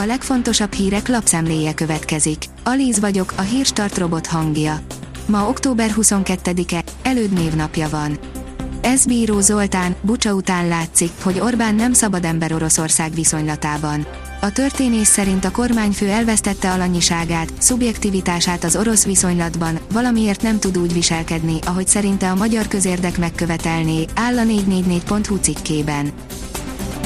A legfontosabb hírek lapszemléje következik. Alíz vagyok, a hírstart robot hangja. Ma október 22-e, előd névnapja van. Ez bíró Zoltán, Bucsa után látszik, hogy Orbán nem szabad ember Oroszország viszonylatában. A történész szerint a kormányfő elvesztette alanyiságát, szubjektivitását az orosz viszonylatban, valamiért nem tud úgy viselkedni, ahogy szerinte a magyar közérdek megkövetelné, áll a 444.hu cikkében.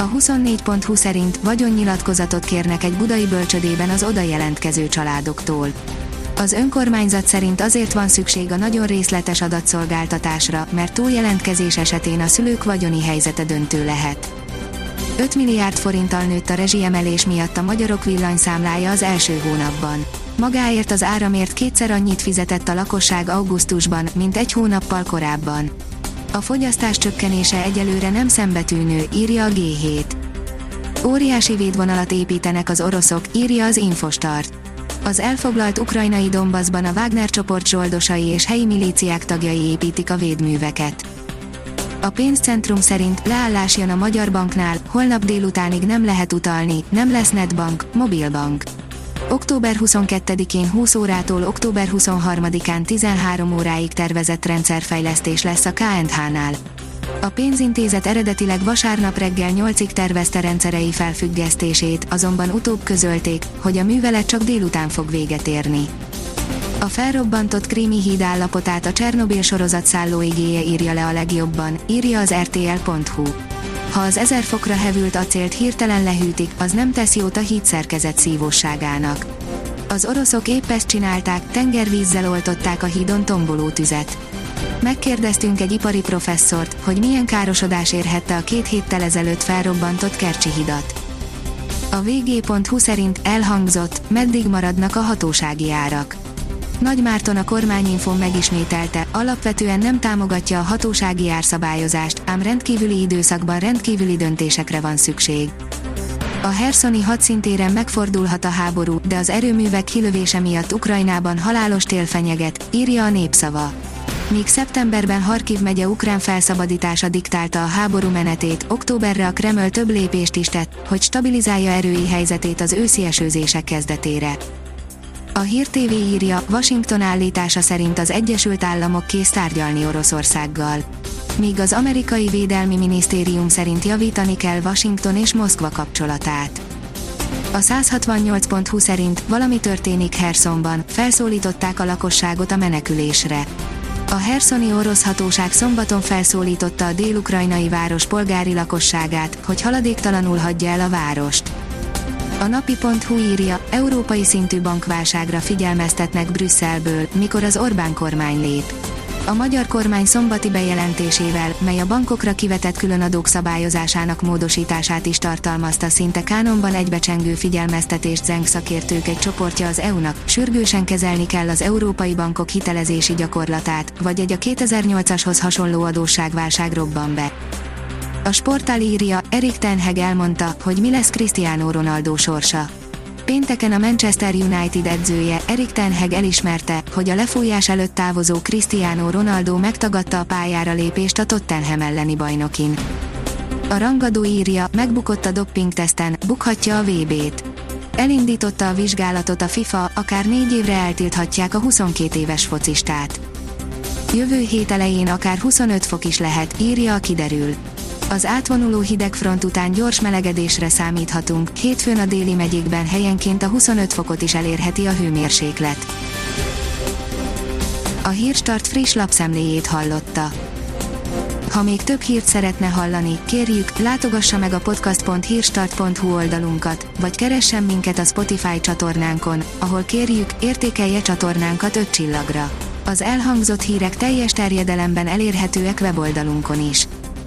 A 24.hu szerint vagyonnyilatkozatot kérnek egy budai bölcsödében az oda jelentkező családoktól. Az önkormányzat szerint azért van szükség a nagyon részletes adatszolgáltatásra, mert túljelentkezés esetén a szülők vagyoni helyzete döntő lehet. 5 milliárd forinttal nőtt a rezsiemelés miatt a magyarok villanyszámlája az első hónapban. Magáért az áramért kétszer annyit fizetett a lakosság augusztusban, mint egy hónappal korábban. A fogyasztás csökkenése egyelőre nem szembetűnő, írja a G7. Óriási védvonalat építenek az oroszok, írja az Infostart. Az elfoglalt ukrajnai Donbassban a Wagner csoport zsoldosai és helyi milíciák tagjai építik a védműveket. A pénzcentrum szerint leállás jön a Magyar Banknál, holnap délutánig nem lehet utalni, nem lesz netbank, mobilbank. Október 22-én 20 órától október 23-án 13 óráig tervezett rendszerfejlesztés lesz a KNH-nál. A pénzintézet eredetileg vasárnap reggel 8-ig tervezte rendszerei felfüggesztését, azonban utóbb közölték, hogy a művelet csak délután fog véget érni. A felrobbantott krími híd állapotát a Csernobil sorozat szállóigéje írja le a legjobban, írja az rtl.hu. Ha az ezer fokra hevült acélt hirtelen lehűtik, az nem tesz jót a híd szerkezet szívóságának. Az oroszok épp ezt csinálták, tengervízzel oltották a hídon tomboló tüzet. Megkérdeztünk egy ipari professzort, hogy milyen károsodás érhette a két héttel ezelőtt felrobbantott Kercsi hidat. A vg.hu szerint elhangzott, meddig maradnak a hatósági árak. Nagy Márton a kormányinfon megismételte, alapvetően nem támogatja a hatósági árszabályozást, ám rendkívüli időszakban rendkívüli döntésekre van szükség. A Herszoni hadszintéren megfordulhat a háború, de az erőművek kilövése miatt Ukrajnában halálos tél fenyeget, írja a népszava. Míg szeptemberben Harkiv megye ukrán felszabadítása diktálta a háború menetét, októberre a Kreml több lépést is tett, hogy stabilizálja erői helyzetét az őszi esőzések kezdetére. A Hír TV írja, Washington állítása szerint az Egyesült Államok kész tárgyalni Oroszországgal. Míg az amerikai védelmi minisztérium szerint javítani kell Washington és Moszkva kapcsolatát. A 168.20 szerint valami történik Hersonban, felszólították a lakosságot a menekülésre. A herszoni orosz hatóság szombaton felszólította a dél-ukrajnai város polgári lakosságát, hogy haladéktalanul hagyja el a várost. A napi.hu írja, európai szintű bankválságra figyelmeztetnek Brüsszelből, mikor az Orbán kormány lép. A magyar kormány szombati bejelentésével, mely a bankokra kivetett különadók szabályozásának módosítását is tartalmazta szinte kánonban egybecsengő figyelmeztetést zeng szakértők egy csoportja az EU-nak, sürgősen kezelni kell az európai bankok hitelezési gyakorlatát, vagy egy a 2008-ashoz hasonló adósságválság robban be. A sportál írja, Erik Tenheg elmondta, hogy mi lesz Cristiano Ronaldo sorsa. Pénteken a Manchester United edzője, Erik Tenheg elismerte, hogy a lefújás előtt távozó Cristiano Ronaldo megtagadta a pályára lépést a Tottenham elleni bajnokin. A rangadó írja, megbukott a dopping-teszten, bukhatja a VB-t. Elindította a vizsgálatot a FIFA, akár négy évre eltilthatják a 22 éves focistát. Jövő hét elején akár 25 fok is lehet, írja a kiderül. Az átvonuló hidegfront után gyors melegedésre számíthatunk, hétfőn a déli megyékben helyenként a 25 fokot is elérheti a hőmérséklet. A Hírstart friss lapszemléjét hallotta. Ha még több hírt szeretne hallani, kérjük, látogassa meg a podcast.hírstart.hu oldalunkat, vagy keressen minket a Spotify csatornánkon, ahol kérjük, értékelje csatornánkat 5 csillagra. Az elhangzott hírek teljes terjedelemben elérhetőek weboldalunkon is.